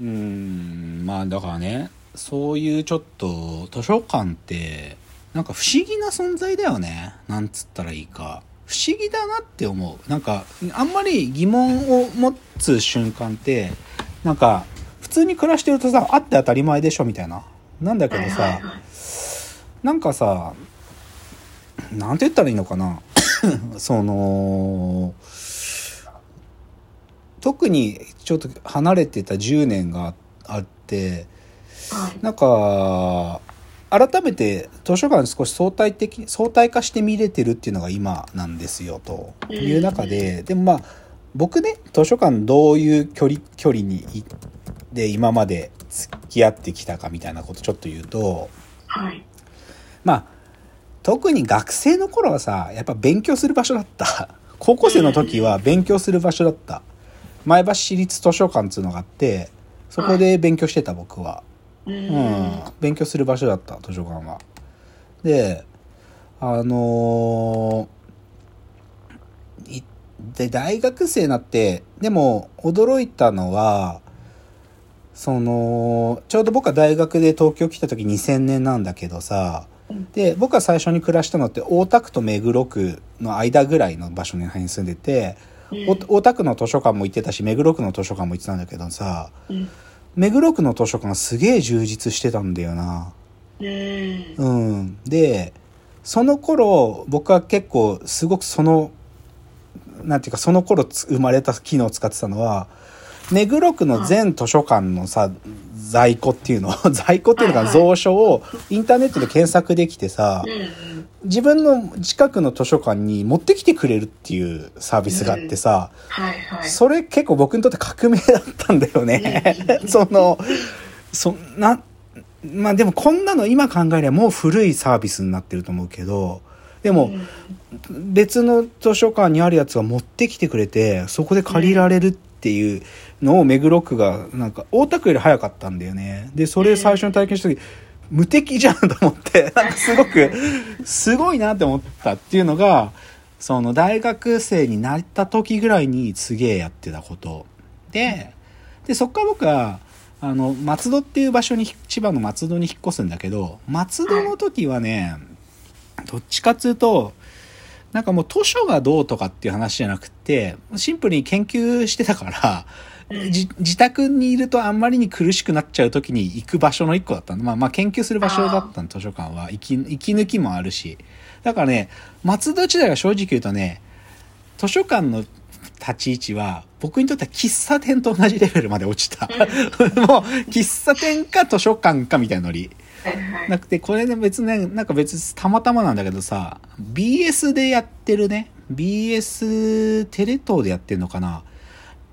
うーんまあだからねそういうちょっと図書館ってなんか不思議な存在だよね。なんつったらいいか。不思議だなって思う。なんかあんまり疑問を持つ瞬間ってなんか普通に暮らしてるとさあって当たり前でしょみたいな。なんだけどさなんかさなんて言ったらいいのかな。その特にちょっと離れてた10年があってなんか改めて図書館少し相対的相対化して見れてるっていうのが今なんですよという中ででもまあ僕ね図書館どういう距離距離にで今まで付き合ってきたかみたいなことちょっと言うと、はい、まあ特に学生の頃はさやっぱ勉強する場所だった。高校生の時は勉強する場所だった前橋市立図書館っつうのがあってそこで勉強してた僕は、うん、勉強する場所だった図書館は。であのー、で大学生になってでも驚いたのはそのちょうど僕は大学で東京来た時2000年なんだけどさで僕が最初に暮らしたのって大田区と目黒区の間ぐらいの場所に住んでて、大田区の図書館も行ってたし目黒区の図書館も行ってたんだけどさ、目黒区の図書館すげえ充実してたんだよな。うん、でその頃僕は結構すごくそのなんていうかその頃生まれた機能を使ってたのは目黒区の全図書館のさ在庫っていうの 在庫っていうのが蔵書をインターネットで検索できてさ、自分の近くの図書館に持ってきてくれるっていうサービスがあってさ、それ結構僕にとって革命だったんだよね。その、そな、まあでもこんなの今考えればもう古いサービスになってると思うけど、でも、別の図書館にあるやつが持ってきてくれて、そこで借りられるっていうのを目黒区がなんか大田区より早かったんだよね。でそれ最初に体験した時無敵じゃんと思って なんかすごくすごいなって思ったっていうのがその大学生になった時ぐらいにすげえやってたこと。ででそっから僕はあの松戸っていう場所に千葉の松戸に引っ越すんだけど松戸の時はねどっちかっつうとなんかもう図書がどうとかっていう話じゃなくてシンプルに研究してたから自宅にいるとあんまりに苦しくなっちゃう時に行く場所の一個だったの。まあまあ研究する場所だったの、図書館は。息息抜きもあるし。だからね、松戸時代は正直言うとね、図書館の立ち位置は、僕にとっては喫茶店と同じレベルまで落ちた。もう、喫茶店か図書館かみたいなノリ。なくて、これね別ね、なんか別たまたまなんだけどさ、BS でやってるね、BS テレ東でやってるのかな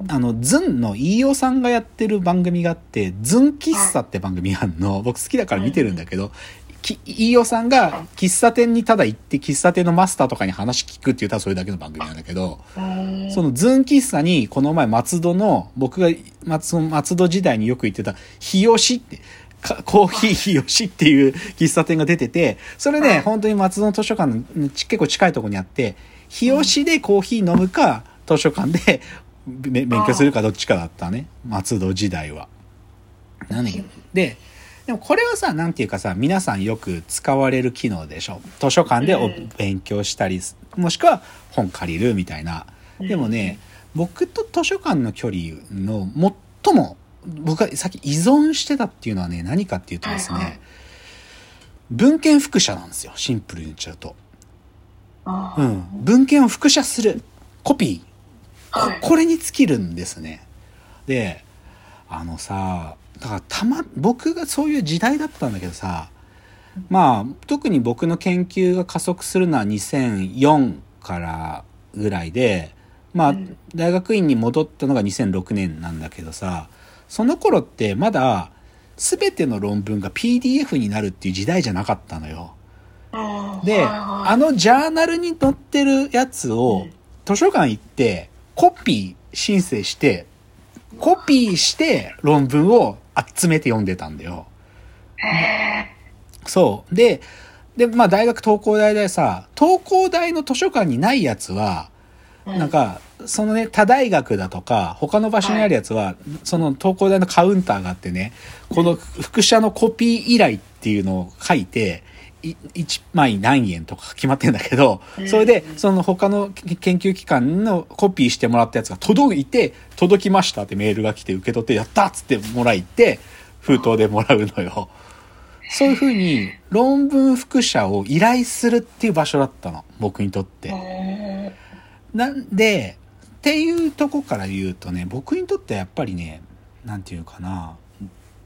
あの、ズンの飯尾さんがやってる番組があって、ズン喫茶って番組があるの。僕好きだから見てるんだけど、飯尾さんが喫茶店にただ行って喫茶店のマスターとかに話聞くって言ったらそれだけの番組なんだけど、そのズン喫茶にこの前松戸の、僕が松松戸時代によく行ってた、日吉って、コーヒー日吉っていう喫茶店が出てて、それね、本当に松戸図書館の結構近いところにあって、日吉でコーヒー飲むか、図書館で勉強するかどっちかだったね。松戸時代は。何？で、でもこれはさ、なんていうかさ、皆さんよく使われる機能でしょ。図書館でお勉強したり、もしくは本借りるみたいな。でもね、僕と図書館の距離の最も、僕がさっき依存してたっていうのはね、何かっていうとですね、文献複写なんですよ。シンプルに言っちゃうと。うん。文献を複写する。コピー。これに尽きるんですね。で、あのさ、だからたま、僕がそういう時代だったんだけどさ、まあ、特に僕の研究が加速するのは2004からぐらいで、まあ、大学院に戻ったのが2006年なんだけどさ、その頃ってまだ全ての論文が PDF になるっていう時代じゃなかったのよ。で、あのジャーナルに載ってるやつを図書館行ってコピー申請して、コピーして論文を集めて読んでたんだよ。そう。で、で、まあ大学東工大でさ、東工大の図書館にないやつは、なんか、そのね、他大学だとか、他の場所にあるやつは、その東工大のカウンターがあってね、この副社のコピー依頼っていうのを書いて、い1枚何円とか決まってんだけど、それで、その他の研究機関のコピーしてもらったやつが届いて、届きましたってメールが来て受け取って、やったっつってもらいって、封筒でもらうのよ。そういうふうに論文複写を依頼するっていう場所だったの、僕にとって。なんで、っていうとこから言うとね、僕にとってはやっぱりね、なんていうかな、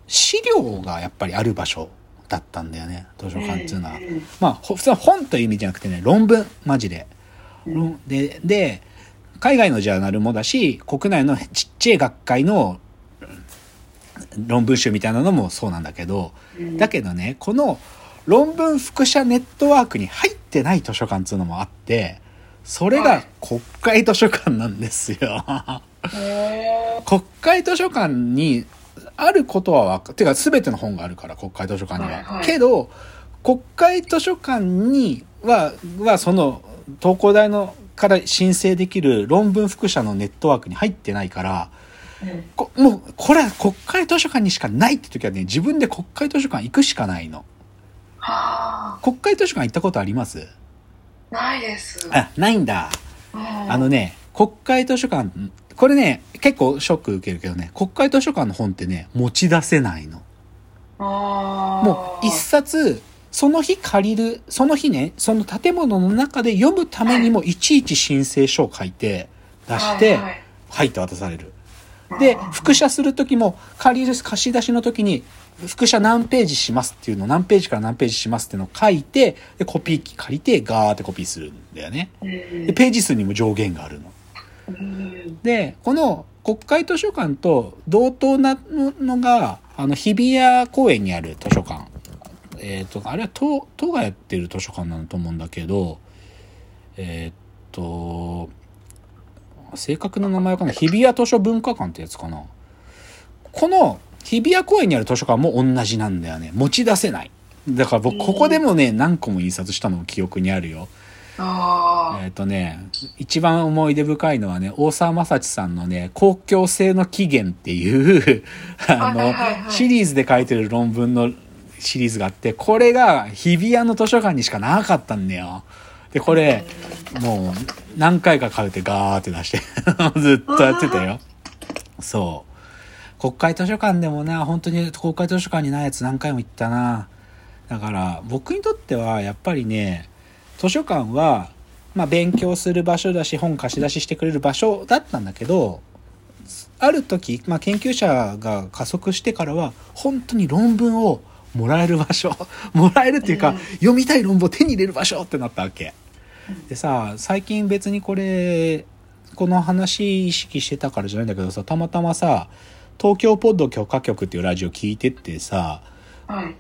資料がやっぱりある場所だったんだよね、図書館っていうのは。まあ、ほ普通は本という意味じゃなくてね、論文、マジで。論で、で、海外のジャーナルもだし、国内のちっちゃい学会の論文集みたいなのもそうなんだけど、だけどね、この論文複写ネットワークに入ってない図書館っていうのもあって、それが国会図書館なんですよ。国会図書館にあることはわかてか全ての本があるから国会図書館には。はいはいけど国会図書館にははその東工大のから申請できる論文複写のネットワークに入ってないからこもうこれは国会図書館にしかないって時はね自分で国会図書館行くしかないの。はあ、国会図書館行ったことあります？ないです。あないんだ。うんあのね、国会図書館、これね、結構ショック受けるけどね、国会図書館の本ってね、持ち出せないの。もう一冊、その日借りる、その日ね、その建物の中で読むためにもいちいち申請書を書いて出して、はいって渡される。で、複写するときも、借りる貸し出しのときに、複写何ページしますっていうの、何ページから何ページしますっていうのを書いて、で、コピー機借りて、ガーってコピーするんだよね。うんで、ページ数にも上限があるの。で、この国会図書館と同等なのが、あの、日比谷公園にある図書館。えっ、と、あれは都、都がやってる図書館なんだと思うんだけど、えっ、と、正確な名前かな？日比谷図書文化館ってやつかな？この日比谷公園にある図書館も同じなんだよね。持ち出せない。だから僕、ここでもね、何個も印刷したのも記憶にあるよ。あえっ、とね、一番思い出深いのはね、大沢正知さんのね、公共性の起源っていう、あの、はいはいはいシリーズで書いてる論文のシリーズがあって、これが日比谷の図書館にしかなかったんだよ。で、これ、もう何回か買うてガーって出して、ずっとやってたよ。そう。国会図書館でもな、本当に国会図書館にないやつ何回も行ったな。だから、僕にとっては、やっぱりね、図書館は、まあ、勉強する場所だし、本貸し出ししてくれる場所だったんだけど、ある時、まあ、研究者が加速してからは、本当に論文をもらえる場所、もらえるっていうか、うん読みたい論文を手に入れる場所ってなったわけ。でさ、最近別にこれ、この話意識してたからじゃないんだけどさ、たまたまさ、東京ポッド許可局っていうラジオ聞いてってさ。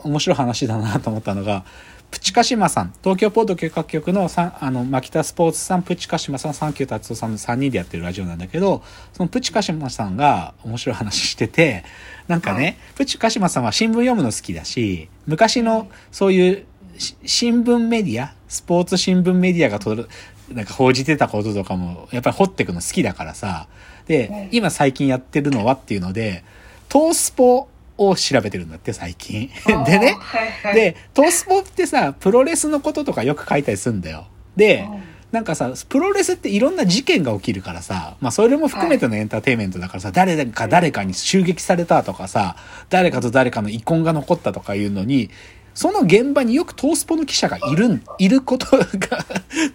面白い話だなと思ったのが、プチカシマさん、東京ポッド許可局のさんあの、牧田スポーツさん、プチカシマさん、サンキュー達夫さんの3人でやってるラジオなんだけど、そのプチカシマさんが面白い話してて、なんかね、はいプチカシマさんは新聞読むの好きだし、昔のそういうし新聞メディア、スポーツ新聞メディアがとるなんか報じてたこととかも、やっぱり掘っていくの好きだからさ、で、今最近やってるのはっていうので、トースポを調べてるんだって、最近。でね、はいはい、で、トースポってさ、プロレスのこととかよく書いたりするんだよ。で、なんかさ、プロレスっていろんな事件が起きるからさ、まあそれも含めてのエンターテインメントだからさ、誰か誰かに襲撃されたとかさ、誰かと誰かの遺恨が残ったとかいうのに、その現場によくトースポの記者がいるん、いることが、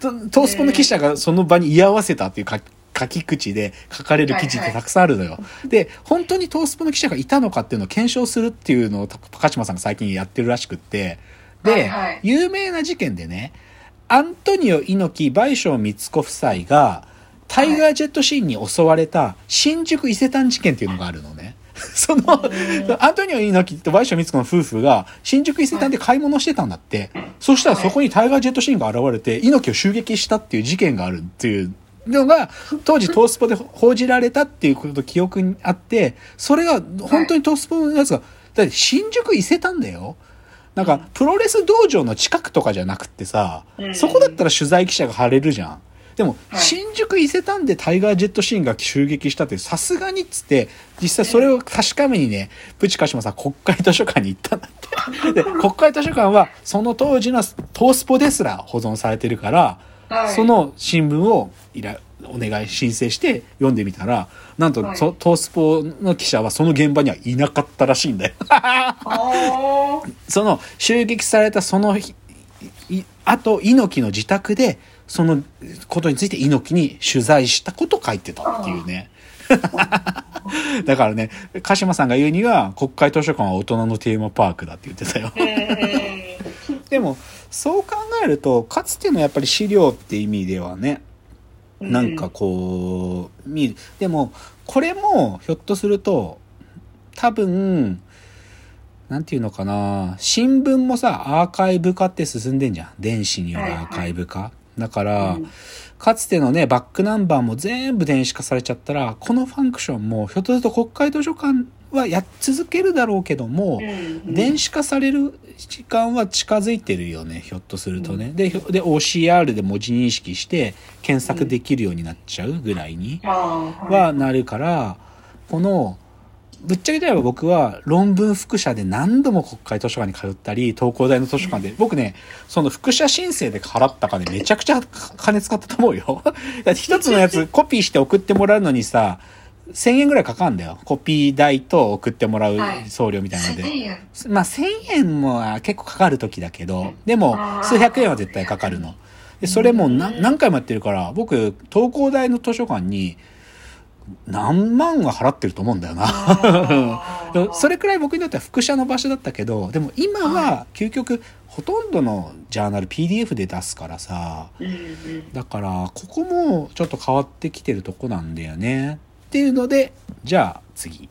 トトースポの記者がその場に居合わせたっていうか書き口で書かれる記事ってたくさんあるのよ。で、本当にトースポの記者がいたのかっていうのを検証するっていうのを高島さんが最近やってるらしくって、で、はいはい有名な事件でね、アントニオ猪木賠償光子夫妻が、タイガージェットシーンに襲われた新宿伊勢丹事件っていうのがあるのね。その、アントニオ猪木と賠償光子の夫婦が新宿伊勢丹で買い物してたんだって。そしたらそこにタイガージェットシーンが現れて猪木を襲撃したっていう事件があるっていうのが、当時トースポで報じられたっていうこと記憶にあって、それが本当にトースポのやつが、だって新宿伊勢丹だよ。なんか、プロレス道場の近くとかじゃなくってさう、んそこだったら取材記者が張れるじゃん。でも、はい新宿伊勢丹でタイガージェットシーンが襲撃したってさすがにっつって実際それを確かめにねプチカシマさん国会図書館に行ったんだってで国会図書館はその当時のトースポですら保存されてるから、はい。そ、の新聞を依頼お願い申請して読んでみたらなんと、はいそトースポの記者はその現場にはいなかったらしいんだよ。その襲撃されたそのあと猪木の自宅でそのことについて猪木に取材したことを書いてたっていうね。だからね、鹿島さんが言うには国会図書館は大人のテーマパークだって言ってたよ。うん。でもそう考えるとかつてのやっぱり資料って意味ではねなんかこう見る。でもこれもひょっとすると多分なんていうのかな新聞もさアーカイブ化って進んでんじゃん。電子によるアーカイブ化、だから、うん。かつてのねバックナンバーも全部電子化されちゃったらこのファンクションもひょっとすると国会図書館はやっ続けるだろうけども、うん電子化される時間は近づいてるよねひょっとするとね、でで OCR で文字認識して検索できるようになっちゃうぐらいに。はなるからこのぶっちゃけ言えば僕は論文副社で何度も国会図書館に通ったり東工大の図書館で僕ねその副社申請で払った金めちゃくちゃ金使ったと思うよ。だって一つのやつコピーして送ってもらうのにさ1000円ぐらいかかるんだよ。コピー代と送ってもらうはい。送料みたいなので、1000円。まあ1000円も結構かかる時だけど、でも数百円は絶対かかるの。で、それも何何回もやってるから、僕、東工大の図書館に何万は払ってると思うんだよな。それくらい僕にとっては副社の場所だったけど、でも今は究極ほとんどのジャーナル PDF で出すからさ。だからここもちょっと変わってきてるとこなんだよね。っていうので、じゃあ次。